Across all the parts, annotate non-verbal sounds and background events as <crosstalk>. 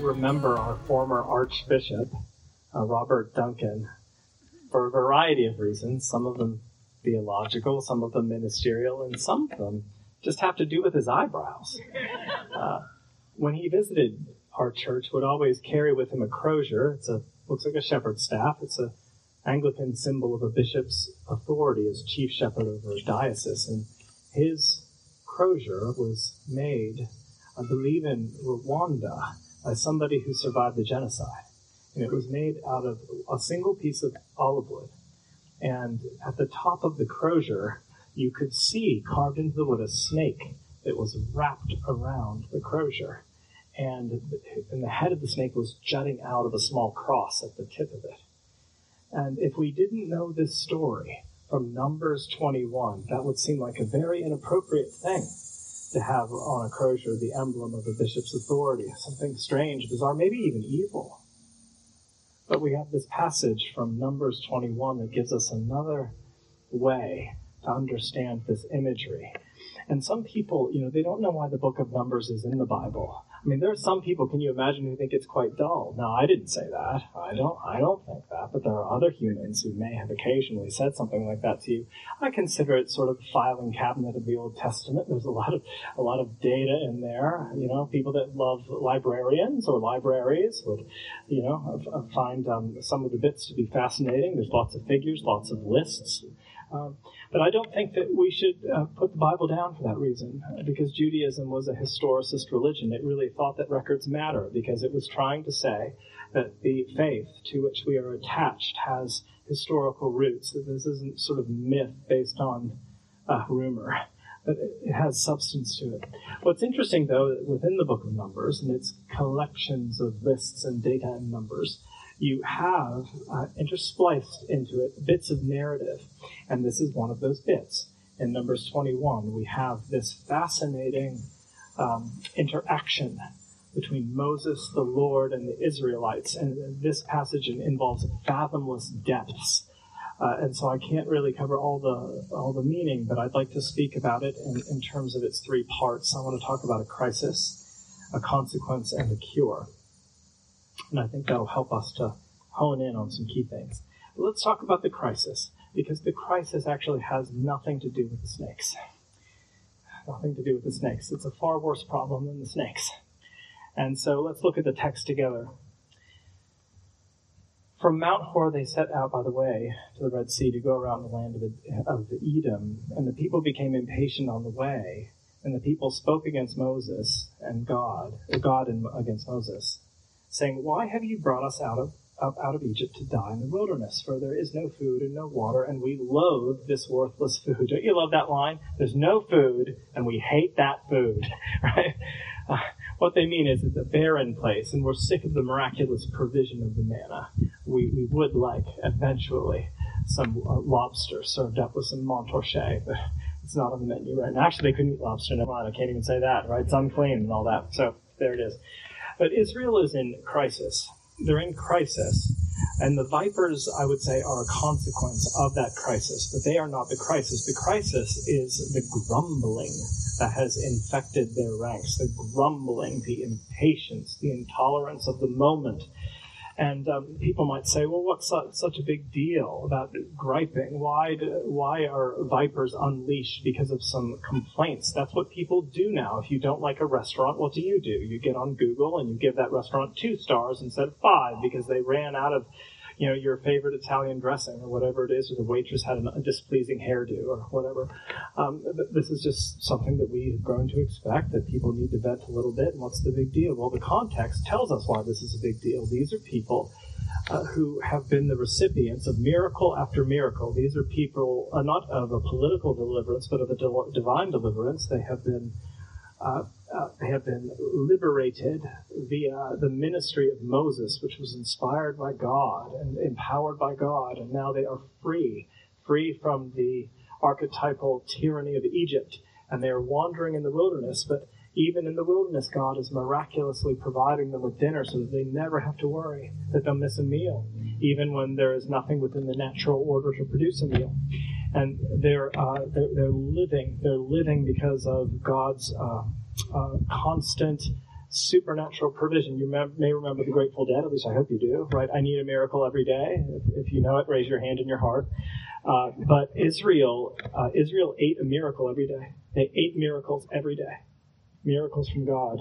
remember our former Archbishop, uh, Robert Duncan, for a variety of reasons, some of them theological, some of them ministerial, and some of them just have to do with his eyebrows. Uh, when he visited our church, would always carry with him a crozier. It's a looks like a shepherd's staff. It's a Anglican symbol of a bishop's authority as chief shepherd over a diocese, and his crozier was made, I believe, in Rwanda by somebody who survived the genocide. And it was made out of a single piece of olive wood. And at the top of the crozier, you could see carved into the wood a snake that was wrapped around the crozier. And, and the head of the snake was jutting out of a small cross at the tip of it. And if we didn't know this story from Numbers 21, that would seem like a very inappropriate thing to have on a crozier the emblem of a bishop's authority, something strange, bizarre, maybe even evil. But we have this passage from Numbers 21 that gives us another way to understand this imagery. And some people, you know, they don't know why the book of Numbers is in the Bible. I mean, there are some people, can you imagine, who think it's quite dull. No, I didn't say that. I don't, I don't think But there are other humans who may have occasionally said something like that to you. I consider it sort of the filing cabinet of the Old Testament. There's a lot of, a lot of data in there. You know, people that love librarians or libraries would, you know, find um, some of the bits to be fascinating. There's lots of figures, lots of lists. Um, but I don't think that we should uh, put the Bible down for that reason, because Judaism was a historicist religion. It really thought that records matter, because it was trying to say that the faith to which we are attached has historical roots, that this isn't sort of myth based on uh, rumor, but it it has substance to it. What's interesting, though, within the book of Numbers, and its collections of lists and data and numbers, you have uh, interspliced into it bits of narrative. And this is one of those bits. In Numbers 21, we have this fascinating um, interaction between Moses, the Lord, and the Israelites. And this passage involves fathomless depths. Uh, and so I can't really cover all the all the meaning, but I'd like to speak about it in, in terms of its three parts. I want to talk about a crisis, a consequence, and a cure. And I think that'll help us to hone in on some key things. But let's talk about the crisis, because the crisis actually has nothing to do with the snakes. Nothing to do with the snakes. It's a far worse problem than the snakes. And so let's look at the text together. From Mount Hor they set out by the way to the Red Sea to go around the land of, the, of Edom, and the people became impatient on the way, and the people spoke against Moses and God, God and against Moses, saying, Why have you brought us out of up out of Egypt to die in the wilderness? For there is no food and no water, and we loathe this worthless food. Don't you love that line? There's no food, and we hate that food, <laughs> right? Uh, what they mean is it's a barren place, and we're sick of the miraculous provision of the manna. We, we would like, eventually, some uh, lobster served up with some Montrachet, but it's not on the menu right now. Actually, they couldn't eat lobster. Never mind, I can't even say that, right? It's unclean and all that. So there it is. But Israel is in crisis. They're in crisis. And the vipers, I would say, are a consequence of that crisis. But they are not the crisis. The crisis is the grumbling that has infected their ranks. The grumbling, the impatience, the intolerance of the moment. And um, people might say, well, what's su- such a big deal about griping? Why, do, why are vipers unleashed because of some complaints? That's what people do now. If you don't like a restaurant, what do you do? You get on Google and you give that restaurant two stars instead of five because they ran out of you know, your favorite Italian dressing or whatever it is, or the waitress had a displeasing hairdo or whatever. Um, this is just something that we've grown to expect that people need to vent a little bit. And what's the big deal? Well, the context tells us why this is a big deal. These are people uh, who have been the recipients of miracle after miracle. These are people uh, not of a political deliverance, but of a divine deliverance. They have been uh, uh, have been liberated via the ministry of Moses, which was inspired by God and empowered by God, and now they are free, free from the archetypal tyranny of Egypt, and they are wandering in the wilderness. But even in the wilderness, God is miraculously providing them with dinner so that they never have to worry that they'll miss a meal, even when there is nothing within the natural order to produce a meal. And they're, uh, they're, they're living, they're living because of God's uh, uh, constant supernatural provision. You may remember the Grateful Dead, at least I hope you do, right? I need a miracle every day. If, if you know it, raise your hand in your heart. Uh, but Israel, uh, Israel ate a miracle every day. They ate miracles every day, miracles from God,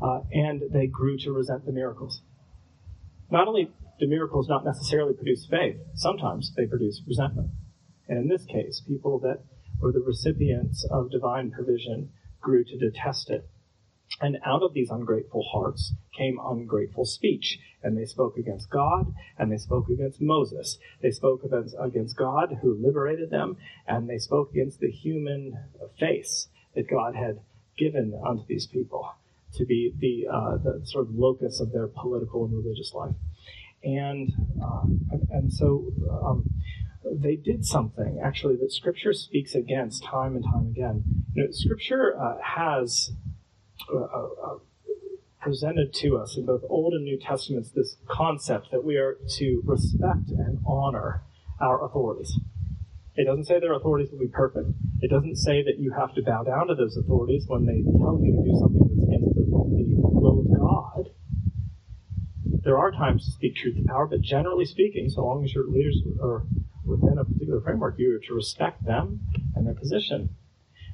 uh, and they grew to resent the miracles. Not only do miracles not necessarily produce faith, sometimes they produce resentment. And in this case, people that were the recipients of divine provision grew to detest it. And out of these ungrateful hearts came ungrateful speech. And they spoke against God, and they spoke against Moses. They spoke against God who liberated them, and they spoke against the human face that God had given unto these people to be the, uh, the sort of locus of their political and religious life. And, uh, and so um, they did something actually that Scripture speaks against time and time again. You know, Scripture uh, has uh, uh, uh, presented to us in both Old and New Testaments this concept that we are to respect and honor our authorities. It doesn't say their authorities will be perfect. It doesn't say that you have to bow down to those authorities when they tell you to do something that's against the, the will of God. There are times to speak truth to power, but generally speaking, so long as your leaders are within a particular framework, you are to respect them and their position.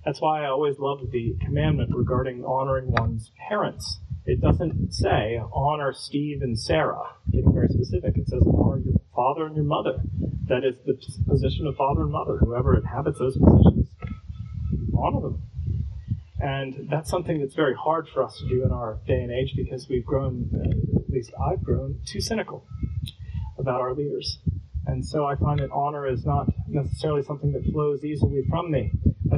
That's why I always loved the commandment regarding honoring one's parents. It doesn't say honor Steve and Sarah, getting very specific. It says honor your father and your mother. That is the position of father and mother. Whoever inhabits those positions, honor them. And that's something that's very hard for us to do in our day and age because we've grown, uh, at least I've grown, too cynical about our leaders. And so I find that honor is not necessarily something that flows easily from me,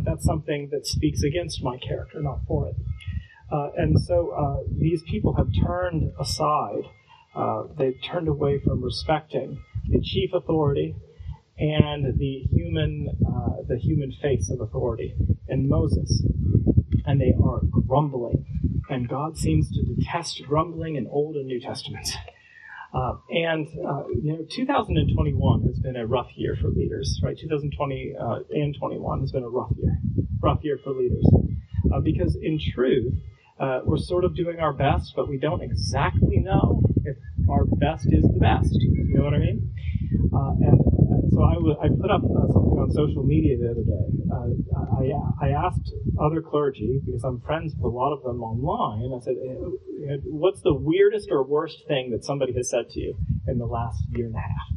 that's something that speaks against my character, not for it. Uh, and so uh, these people have turned aside. Uh, they've turned away from respecting the chief authority and the human, uh, the human face of authority in Moses. And they are grumbling. And God seems to detest grumbling in Old and New Testaments. <laughs> Uh, and uh, you know, 2021 has been a rough year for leaders, right? 2020 uh, and 21 has been a rough year, rough year for leaders, uh, because in truth, uh, we're sort of doing our best, but we don't exactly know if our best is the best. You know what I mean? Uh, and so I, w- I put up uh, something on social media the other day. Uh, I, I asked other clergy, because I'm friends with a lot of them online, I said, eh, what's the weirdest or worst thing that somebody has said to you in the last year and a half?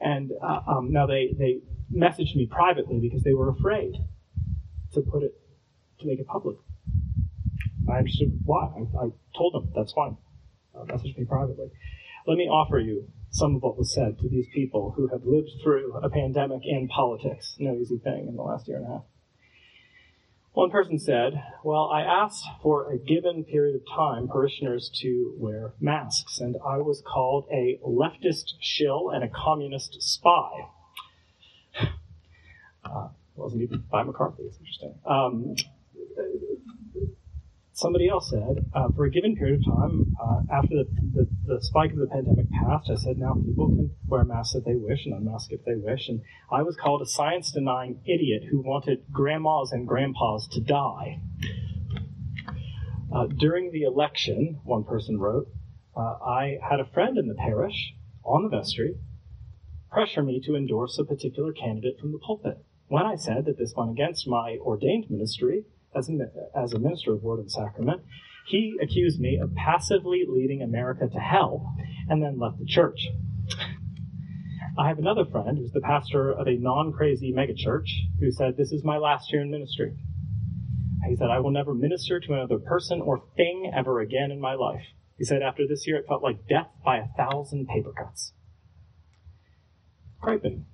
And uh, um, now they, they messaged me privately because they were afraid to put it, to make it public. I understood why. I, I told them that's fine. Uh, message me privately. Let me offer you some of what was said to these people who have lived through a pandemic and politics. No easy thing in the last year and a half. One person said, Well, I asked for a given period of time parishioners to wear masks, and I was called a leftist shill and a communist spy. <sighs> Uh, wasn't even by McCarthy, it's interesting. Um, somebody else said, uh, for a given period of time, uh, after the, the, the, spike of the pandemic passed, I said, now people can wear masks if they wish and unmask if they wish. And I was called a science denying idiot who wanted grandmas and grandpas to die. Uh, during the election, one person wrote, uh, I had a friend in the parish on the vestry pressure me to endorse a particular candidate from the pulpit. When I said that this went against my ordained ministry, as a, as a minister of Word and Sacrament, he accused me of passively leading America to hell and then left the church. I have another friend who's the pastor of a non crazy megachurch who said, This is my last year in ministry. He said, I will never minister to another person or thing ever again in my life. He said, After this year, it felt like death by a thousand paper cuts. Griping.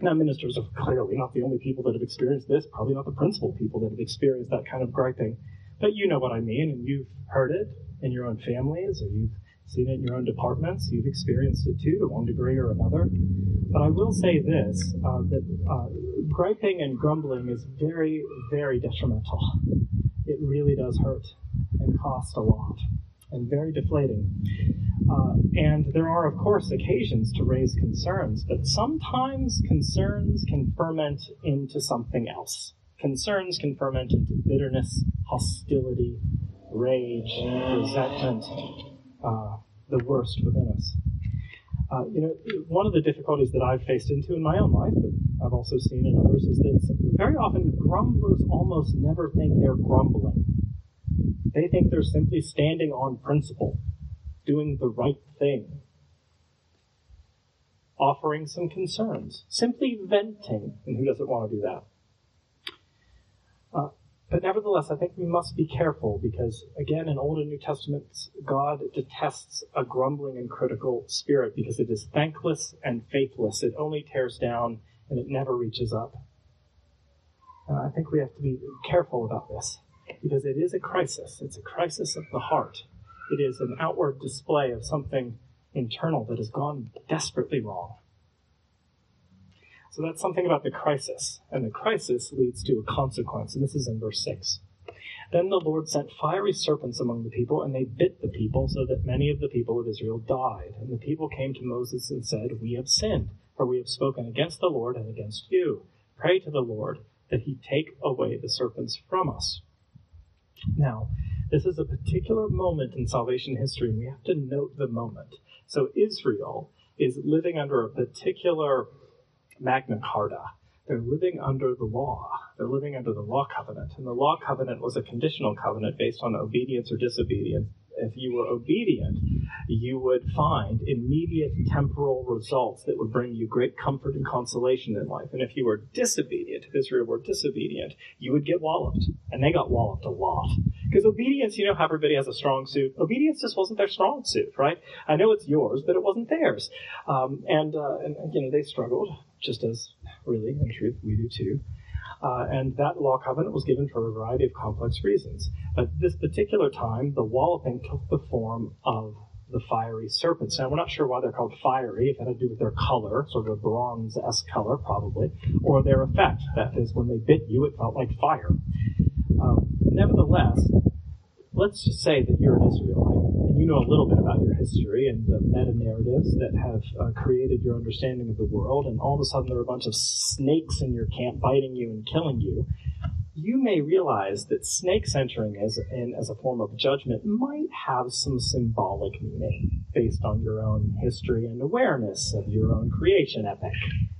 Now, ministers are clearly not the only people that have experienced this, probably not the principal people that have experienced that kind of griping. But you know what I mean, and you've heard it in your own families, or you've seen it in your own departments. You've experienced it too, to one degree or another. But I will say this uh, that uh, griping and grumbling is very, very detrimental. It really does hurt and cost a lot and very deflating. Uh, and there are, of course, occasions to raise concerns, but sometimes concerns can ferment into something else. Concerns can ferment into bitterness, hostility, rage, resentment, uh, the worst within us. Uh, you know, one of the difficulties that I've faced into in my own life, but I've also seen in others, is that very often grumblers almost never think they're grumbling. They think they're simply standing on principle, doing the right thing, offering some concerns, simply venting. And who doesn't want to do that? Uh, but nevertheless, I think we must be careful because, again, in Old and New Testaments, God detests a grumbling and critical spirit because it is thankless and faithless. It only tears down and it never reaches up. Uh, I think we have to be careful about this because it is a crisis. It's a crisis of the heart. It is an outward display of something internal that has gone desperately wrong. So that's something about the crisis. And the crisis leads to a consequence. And this is in verse 6. Then the Lord sent fiery serpents among the people, and they bit the people, so that many of the people of Israel died. And the people came to Moses and said, We have sinned, for we have spoken against the Lord and against you. Pray to the Lord that he take away the serpents from us. Now, this is a particular moment in salvation history, and we have to note the moment. So Israel is living under a particular Magna Carta. They're living under the law. They're living under the law covenant. And the law covenant was a conditional covenant based on obedience or disobedience. If you were obedient, you would find immediate temporal results that would bring you great comfort and consolation in life. And if you were disobedient, if Israel were disobedient, you would get walloped. And they got walloped a lot. Because obedience, you know how everybody has a strong suit. Obedience just wasn't their strong suit, right? I know it's yours, but it wasn't theirs. Um, and, uh, and, you know, they struggled just as really, in truth, we do too. Uh, and that law covenant was given for a variety of complex reasons. But this particular time, the walloping took the form of the fiery serpents. Now, we're not sure why they're called fiery, if it had to do with their color, sort of a bronze esque color, probably, or their effect. That is, when they bit you, it felt like fire. Nevertheless, let's just say that you're an Israelite and you know a little bit about your history and the meta narratives that have uh, created your understanding of the world, and all of a sudden there are a bunch of snakes in your camp biting you and killing you. You may realize that snakes entering as in as a form of judgment might have some symbolic meaning based on your own history and awareness of your own creation epic,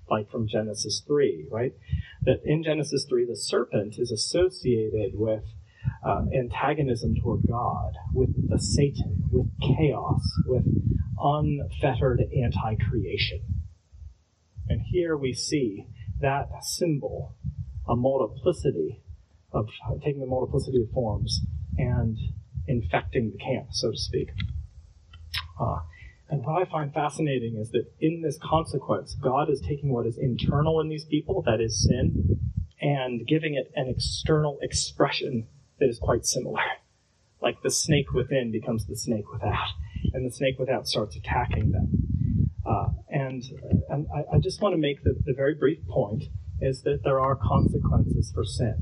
like from Genesis 3, right? That in Genesis 3, the serpent is associated with uh, antagonism toward God, with the Satan, with chaos, with unfettered anti creation. And here we see that symbol, a multiplicity of taking the multiplicity of forms and infecting the camp, so to speak. Uh, and what I find fascinating is that in this consequence, God is taking what is internal in these people, that is sin, and giving it an external expression that is quite similar. Like the snake within becomes the snake without, and the snake without starts attacking them. Uh, and and I, I, just want to make the, the very brief point is that there are consequences for sin.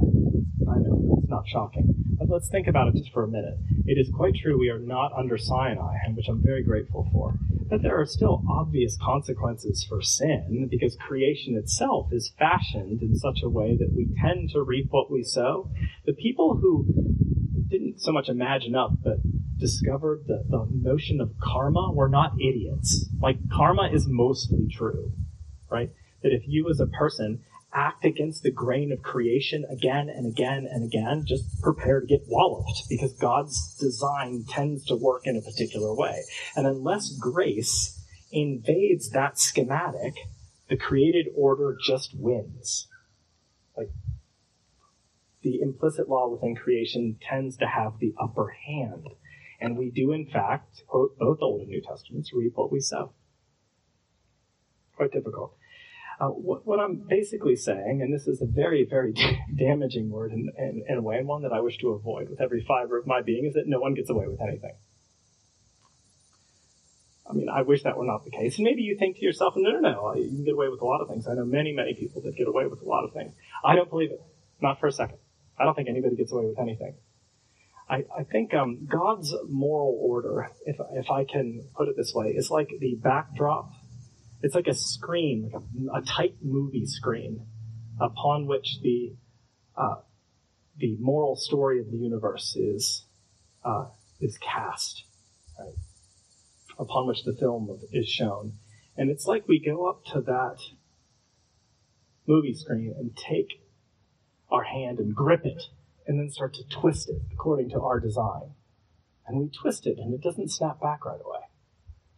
I, I know it's not shocking, but let's think about it just for a minute. It is quite true we are not under Sinai, and which I'm very grateful for, but there are still obvious consequences for sin because creation itself is fashioned in such a way that we tend to reap what we sow. The people who didn't so much imagine up, but discovered the, the notion of karma were not idiots. Like, karma is mostly true, right? That if you as a person act against the grain of creation again and again and again, just prepare to get walloped because God's design tends to work in a particular way. And unless grace invades that schematic, the created order just wins. Like the implicit law within creation tends to have the upper hand. And we do, in fact, quote both Old and New Testaments, reap what we sow. Quite difficult. Uh, what, what, I'm basically saying, and this is a very, very <laughs> damaging word in, in, in a way, and one that I wish to avoid with every fiber of my being, is that no one gets away with anything. I mean, I wish that were not the case. And maybe you think to yourself, no, no, no, you can get away with a lot of things. I know many, many people that get away with a lot of things. I don't believe it. Not for a second. I don't think anybody gets away with anything. I, I think um, God's moral order, if, if I can put it this way, is like the backdrop. It's like a screen, like a, a tight movie screen, upon which the uh, the moral story of the universe is uh, is cast, right? Upon which the film is shown, and it's like we go up to that movie screen and take our hand and grip it and then start to twist it according to our design. And we twist it and it doesn't snap back right away.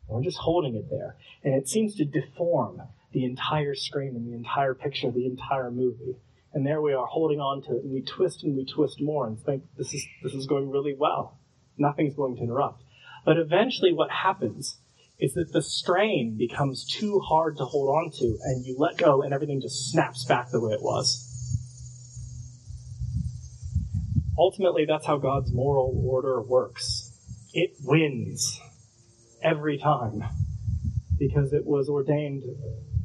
We're just holding it there. And it seems to deform the entire screen and the entire picture, the entire movie. And there we are holding on to it and we twist and we twist more and think this is this is going really well. Nothing's going to interrupt. But eventually what happens is that the strain becomes too hard to hold on to and you let go and everything just snaps back the way it was ultimately, that's how God's moral order works. It wins every time because it was ordained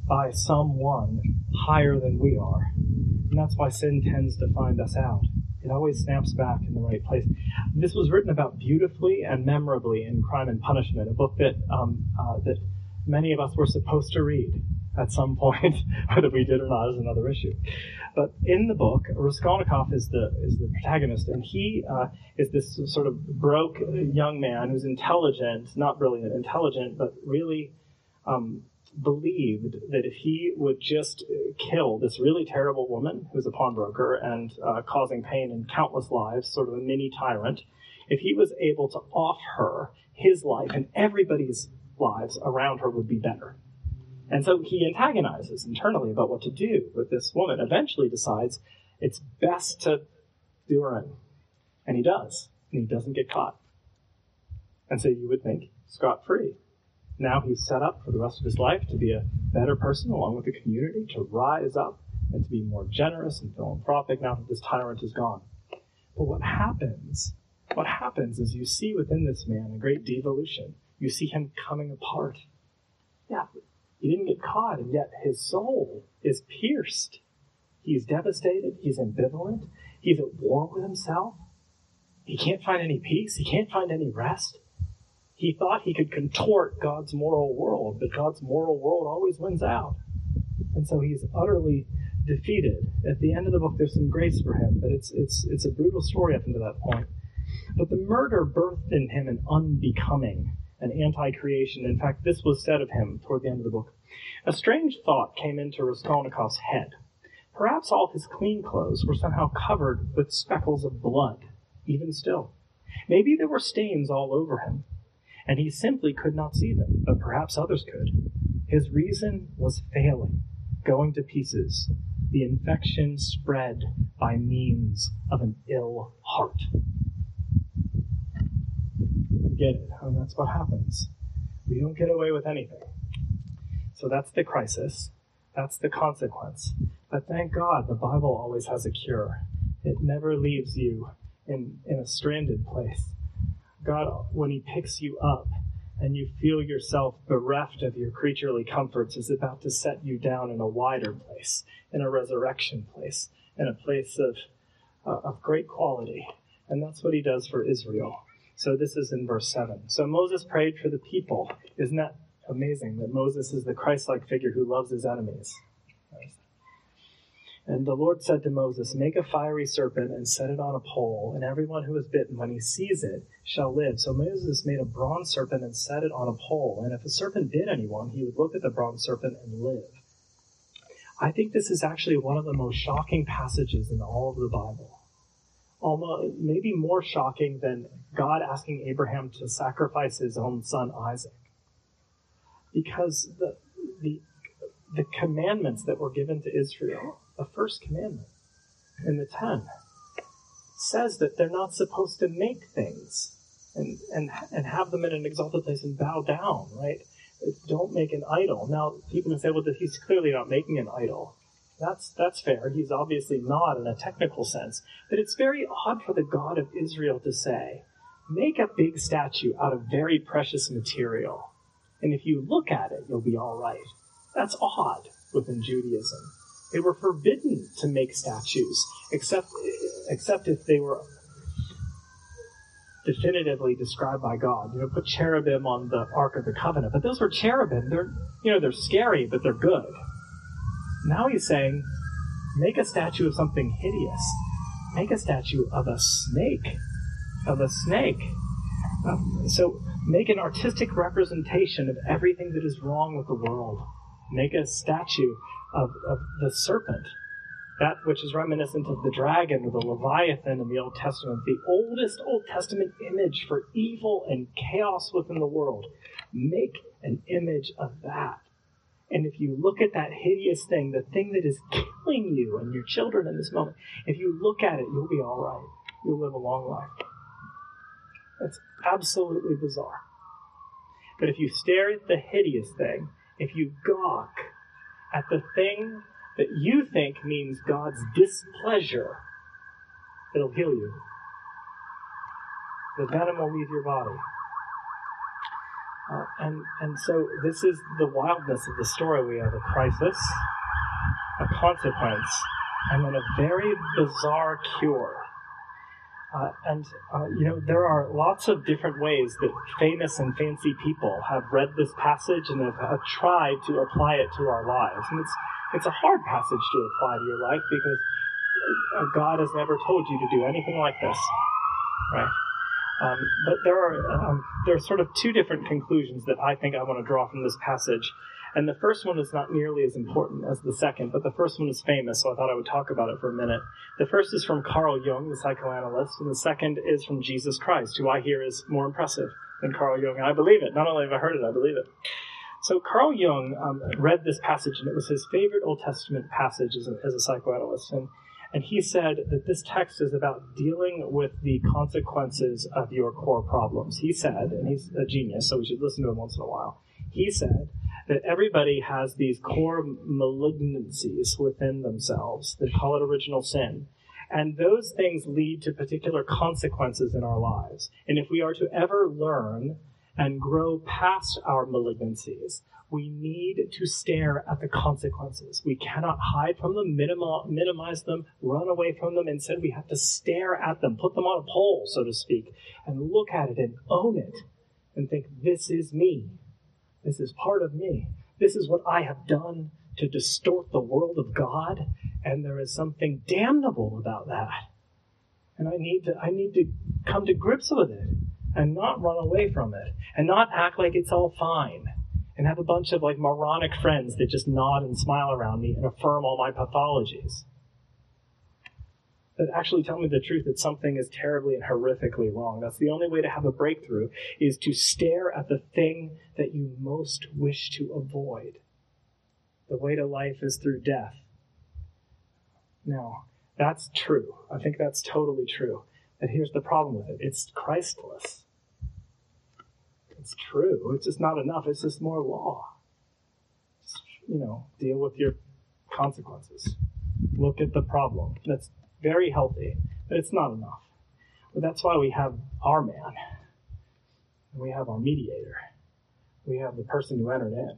by someone higher than we are. And that's why sin tends to find us out. It always snaps back in the right place. This was written about beautifully and memorably in Crime and Punishment, a book that um, uh, that many of us were supposed to read at some point, <laughs> whether we did or not is another issue. But in the book, Raskolnikov is the is the protagonist, and he uh, is this sort of broke young man who's intelligent, not brilliant, intelligent, but really um, believed that if he would just kill this really terrible woman who's a pawnbroker and uh, causing pain in countless lives, sort of a mini tyrant, if he was able to off her, his life and everybody's lives around her would be better. And so he antagonizes internally about what to do with this woman. Eventually decides it's best to do her in. And he does. And he doesn't get caught. And so you would think scot free. Now he's set up for the rest of his life to be a better person along with the community, to rise up and to be more generous and philanthropic now that this tyrant is gone. But what happens, what happens is you see within this man a great devolution. You see him coming apart. Yeah, he didn't get caught, and yet his soul is pierced. He's devastated. He's ambivalent. He's at war with himself. He can't find any peace. He can't find any rest. He thought he could contort God's moral world, but God's moral world always wins out. And so he's utterly defeated. At the end of the book, there's some grace for him, but it's, it's, it's a brutal story up until that point. But the murder birthed in him an unbecoming an anti-creation. In fact, this was said of him toward the end of the book. A strange thought came into Raskolnikov's head. Perhaps all his clean clothes were somehow covered with speckles of blood, even still. Maybe there were stains all over him, and he simply could not see them, but perhaps others could. His reason was failing, going to pieces. The infection spread by means of an ill heart get it. And that's what happens. We don't get away with anything. So that's the crisis. That's the consequence. But thank God the Bible always has a cure. It never leaves you in, in a stranded place. God, when He picks you up and you feel yourself bereft of your creaturely comforts, is about to set you down in a wider place, in a resurrection place, in a place of, uh, of great quality. And that's what He does for Israel. So this is in verse 7. So Moses prayed for the people. Isn't that amazing that Moses is the Christ like figure who loves his enemies? And the Lord said to Moses, Make a fiery serpent and set it on a pole, and everyone who is bitten, when he sees it, shall live. So Moses made a bronze serpent and set it on a pole. And if a serpent bit anyone, he would look at the bronze serpent and live. I think this is actually one of the most shocking passages in all of the Bible almost maybe more shocking than God asking Abraham to sacrifice his own son Isaac. Because the the the commandments that were given to Israel, the first commandment in the ten, says that they're not supposed to make things and, and, and have them in an exalted place and bow down, right? Don't make an idol. Now, people can say, well, he's clearly not making an idol. That's, that's fair. He's obviously not in a technical sense. But it's very odd for the God of Israel to say, make a big statue out of very precious material. And if you look at it, you'll be all right. That's odd within Judaism. They were forbidden to make statues, except, except if they were definitively described by God. You know, put cherubim on the Ark of the Covenant. But those were cherubim. They're, you know, they're scary, but they're good. Now he's saying, make a statue of something hideous. Make a statue of a snake. Of a snake. Um, so make an artistic representation of everything that is wrong with the world. Make a statue of, of the serpent that which is reminiscent of the dragon or the Leviathan in the Old Testament, the oldest Old Testament image for evil and chaos within the world. Make an image of that. And if you look at that hideous thing, the thing that is killing you and your children in this moment, if you look at it, you'll be all right. You'll live a long life. That's absolutely bizarre. But if you stare at the hideous thing, if you gawk at the thing that you think means God's displeasure, it'll heal you. The venom will leave your body. Uh, and, and so this is the wildness of the story. We have a crisis, a consequence, and then a very bizarre cure. Uh, and, uh, you know, there are lots of different ways that famous and fancy people have read this passage and have, have tried to apply it to our lives. And it's, it's a hard passage to apply to your life because uh, God has never told you to do anything like this, right? Um, but there are um, there are sort of two different conclusions that I think I want to draw from this passage, and the first one is not nearly as important as the second, but the first one is famous, so I thought I would talk about it for a minute. The first is from Carl Jung, the psychoanalyst, and the second is from Jesus Christ, who I hear is more impressive than Carl Jung, and I believe it. Not only have I heard it, I believe it. So Carl Jung um, read this passage, and it was his favorite Old Testament passage as a, as a psychoanalyst. And, and he said that this text is about dealing with the consequences of your core problems. He said, and he's a genius, so we should listen to him once in a while. He said that everybody has these core malignancies within themselves. They call it original sin. And those things lead to particular consequences in our lives. And if we are to ever learn and grow past our malignancies, we need to stare at the consequences. We cannot hide from them, minimize them, run away from them. Instead, we have to stare at them, put them on a pole, so to speak, and look at it and own it and think, this is me. This is part of me. This is what I have done to distort the world of God, and there is something damnable about that. And I need to, I need to come to grips with it and not run away from it and not act like it's all fine and have a bunch of like moronic friends that just nod and smile around me and affirm all my pathologies. That actually tell me the truth that something is terribly and horrifically wrong. That's the only way to have a breakthrough is to stare at the thing that you most wish to avoid. The way to life is through death. Now, that's true. I think that's totally true. And here's the problem with it it's Christless. It's true. It's just not enough. It's just more law. Just, you know, deal with your consequences. Look at the problem. That's very healthy, but it's not enough. But that's why we have our man. We have our mediator. We have the person who entered in.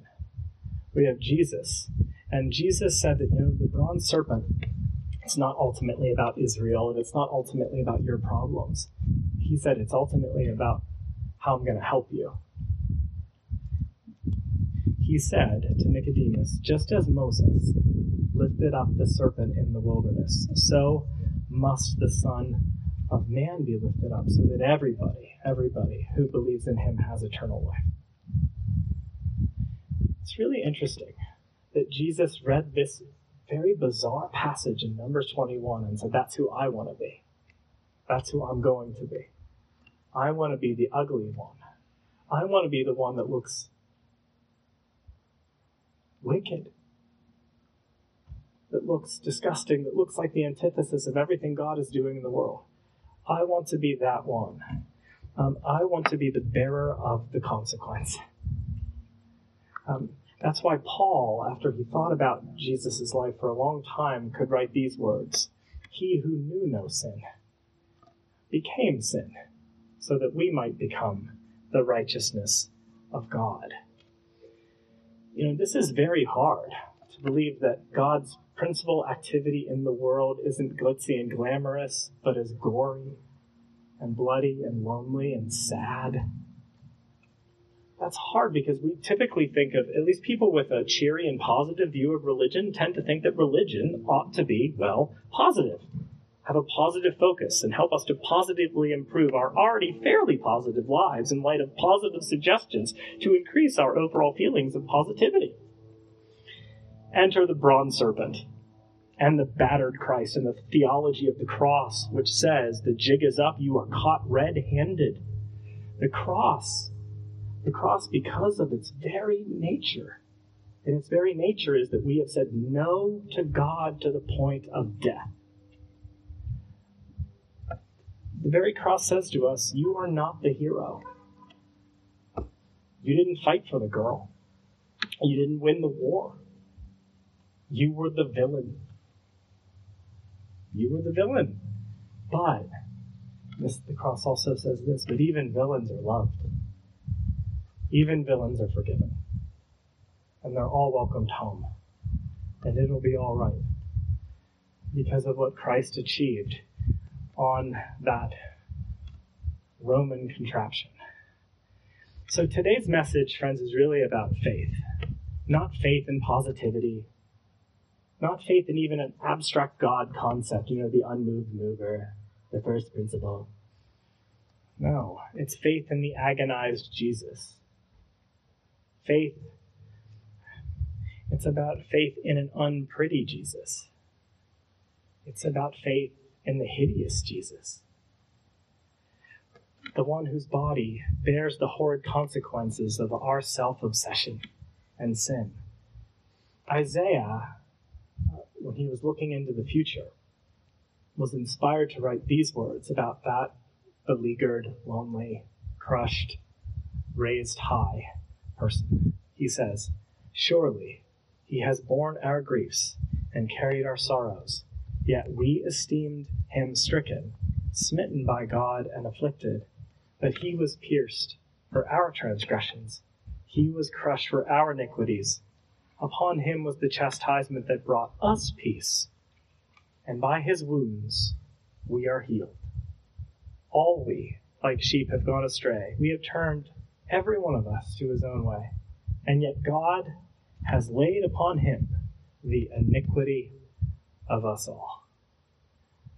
We have Jesus. And Jesus said that, you know, the bronze serpent it's not ultimately about Israel and it's not ultimately about your problems. He said it's ultimately about how I'm going to help you. He said to Nicodemus, just as Moses lifted up the serpent in the wilderness, so must the Son of Man be lifted up, so that everybody, everybody who believes in him has eternal life. It's really interesting that Jesus read this very bizarre passage in Numbers 21 and said, That's who I want to be. That's who I'm going to be. I want to be the ugly one. I want to be the one that looks wicked, that looks disgusting, that looks like the antithesis of everything God is doing in the world. I want to be that one. Um, I want to be the bearer of the consequence. Um, that's why Paul, after he thought about Jesus' life for a long time, could write these words He who knew no sin became sin, so that we might become the righteousness of God. You know, this is very hard to believe that God's principal activity in the world isn't glitzy and glamorous, but is gory and bloody and lonely and sad. That's hard because we typically think of, at least people with a cheery and positive view of religion tend to think that religion ought to be, well, positive have a positive focus and help us to positively improve our already fairly positive lives in light of positive suggestions to increase our overall feelings of positivity. Enter the bronze serpent and the battered Christ and the theology of the cross, which says the jig is up, you are caught red handed. The cross, the cross, because of its very nature, and its very nature is that we have said no to God to the point of death. The very cross says to us, You are not the hero. You didn't fight for the girl. You didn't win the war. You were the villain. You were the villain. But this, the cross also says this, but even villains are loved. Even villains are forgiven. And they're all welcomed home. And it'll be all right. Because of what Christ achieved on that Roman contraption. So today's message, friends, is really about faith. Not faith in positivity, not faith in even an abstract God concept, you know, the unmoved mover, the first principle. No, it's faith in the agonized Jesus. Faith, it's about faith in an unpretty Jesus. It's about faith in the hideous Jesus, the one whose body bears the horrid consequences of our self obsession and sin. Isaiah, when he was looking into the future, was inspired to write these words about that beleaguered, lonely, crushed, raised high person. He says, Surely he has borne our griefs and carried our sorrows Yet we esteemed him stricken, smitten by God, and afflicted. But he was pierced for our transgressions, he was crushed for our iniquities. Upon him was the chastisement that brought us peace, and by his wounds we are healed. All we, like sheep, have gone astray. We have turned, every one of us, to his own way. And yet God has laid upon him the iniquity of us all.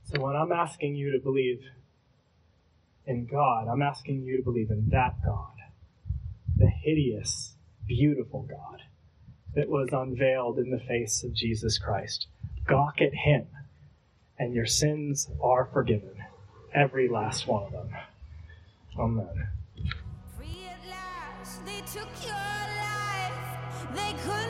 So when I'm asking you to believe in God, I'm asking you to believe in that God, the hideous, beautiful God that was unveiled in the face of Jesus Christ. Gawk at him, and your sins are forgiven, every last one of them. Amen. Free at last, they took your life. They could.